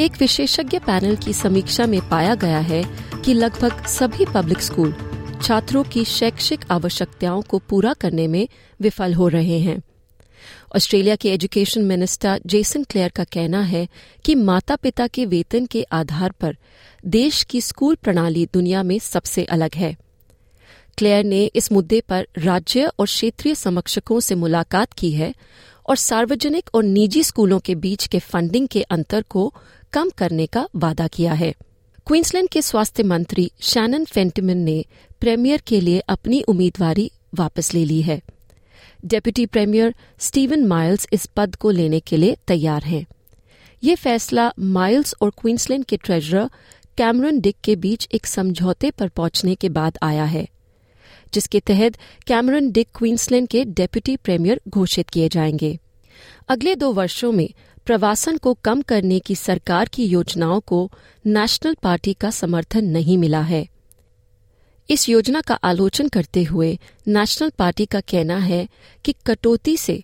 एक विशेषज्ञ पैनल की समीक्षा में पाया गया है कि लगभग सभी पब्लिक स्कूल छात्रों की शैक्षिक आवश्यकताओं को पूरा करने में विफल हो रहे हैं। ऑस्ट्रेलिया के एजुकेशन मिनिस्टर जेसन क्लेयर का कहना है कि माता पिता के वेतन के आधार पर देश की स्कूल प्रणाली दुनिया में सबसे अलग है। क्लेयर ने इस मुद्दे पर राज्य और क्षेत्रीय समक्षकों से मुलाकात की है और सार्वजनिक और निजी स्कूलों के बीच के फंडिंग के अंतर को कम करने का वादा किया है। क्वींसलैंड के स्वास्थ्य मंत्री शैनन फेंटिमन ने प्रीमियर के लिए अपनी उम्मीदवारी वापस ले ली है। डेप्यूटी प्रीमियर स्टीवन माइल्स इस पद को लेने के लिए तैयार हैं। ये फैसला माइल्स और क्वींसलैंड के ट्रेजरर कैमरन डिक के बीच एक समझौते पर पहुँचने के बाद आया है, जिसके तहत कैमरन डिक क्वींसलैंड के डेप्यूटी प्रीमियर घोषित किए जाएँगे। अगले दो वर्षों में प्रवासन को कम करने की सरकार की योजनाओं को नेशनल पार्टी का समर्थन नहीं मिला है। इस योजना का आलोचन करते हुए नेशनल पार्टी का कहना है कि कटौती से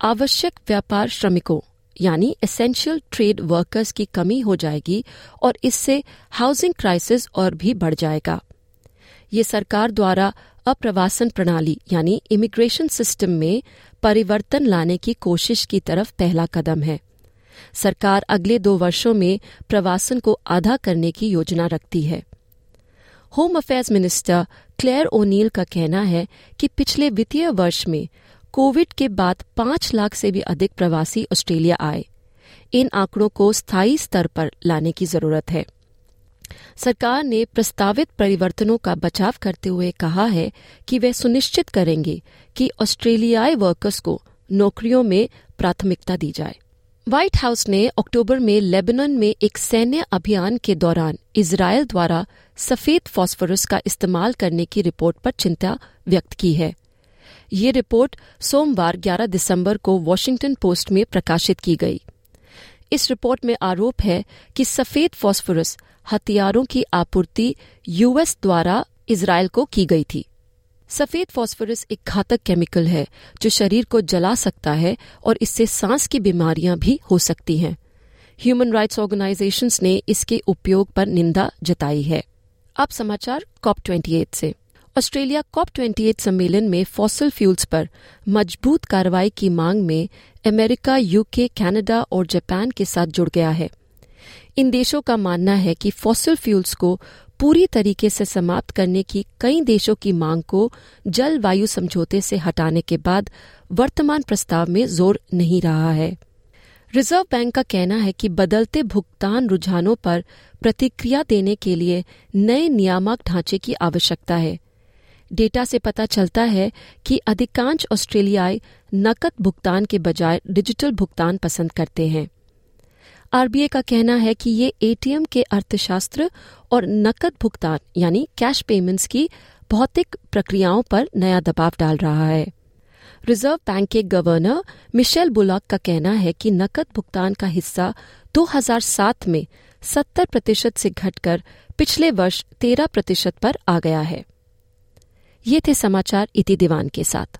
आवश्यक व्यापार श्रमिकों, यानी एसेंशियल ट्रेड वर्कर्स की कमी हो जाएगी और इससे हाउसिंग क्राइसिस और भी बढ़ जाएगा। ये सरकार द्वारा अप्रवासन प्रणाली, यानी इमिग्रेशन सिस्टम में परिवर्तन लाने की कोशिश की तरफ़ पहला कदम है। सरकार अगले दो वर्षों में प्रवासन को आधा करने की योजना रखती है। Home affairs minister Clare O'Neil का कहना है कि पिछले वित्तीय वर्ष में कोविड के बाद पाँच लाख से भी अधिक प्रवासी ऑस्ट्रेलिया आए। इन आंकड़ों को स्थायी स्तर पर लाने की ज़रूरत है। सरकार ने प्रस्तावित परिवर्तनों का बचाव करते हुए कहा है कि वे सुनिश्चित करेंगे कि ऑस्ट्रेलियाई वर्कर्स को नौकरियों में प्राथमिकता दी जाए। व्हाइट हाउस ने अक्टूबर में लेबनान में एक सैन्य अभियान के दौरान इसराइल द्वारा सफ़ेद फास्फोरस का इस्तेमाल करने की रिपोर्ट पर चिंता व्यक्त की है। ये रिपोर्ट सोमवार 11 दिसंबर को वॉशिंगटन पोस्ट में प्रकाशित की गई। इस रिपोर्ट में आरोप है कि सफ़ेद फास्फोरस हथियारों की आपूर्ति यूएस द्वारा इसराइल को की गई थी। सफ़ेद फास्फोरस एक घातक केमिकल है, जो शरीर को जला सकता है और इससे सांस की बीमारियाँ भी हो सकती हैं। ह्यूमन राइट्स ऑर्गेनाइजेशंस ने इसके उपयोग पर निंदा जताई है। अब समाचार कॉप ट्वेंटी से। ऑस्ट्रेलिया कॉप ट्वेंटी सम्मेलन में फॉसल फ्यूल्स पर मज़बूत कार्रवाई की मांग में अमेरिका यूके कनाडा और जापान के साथ जुड़ गया है। इन देशों का मानना है कि फॉसल फ्यूल्स को पूरी तरीके से समाप्त करने की कई देशों की मांग को जलवायु समझौते से हटाने के बाद वर्तमान प्रस्ताव में ज़ोर नहीं रहा है। रिज़र्व बैंक का कहना है कि बदलते भुगतान रुझानों पर प्रतिक्रिया देने के लिए नए नियामक ढांचे की आवश्यकता है। डेटा से पता चलता है कि अधिकांश ऑस्ट्रेलियाई नकद भुगतान के बजाय डिजिटल भुगतान पसंद करते हैं। आरबीआई का कहना है कि ये एटीएम के अर्थशास्त्र और नकद भुगतान, यानी कैश पेमेंट्स की भौतिक प्रक्रियाओं पर नया दबाव डाल रहा है। रिज़र्व बैंक के गवर्नर मिशेल बुलॉक का कहना है कि नकद भुगतान का हिस्सा 2007 में 70 प्रतिशत से घटकर पिछले वर्ष 13 प्रतिशत पर आ गया है। ये थे समाचार इति दीवान के साथ।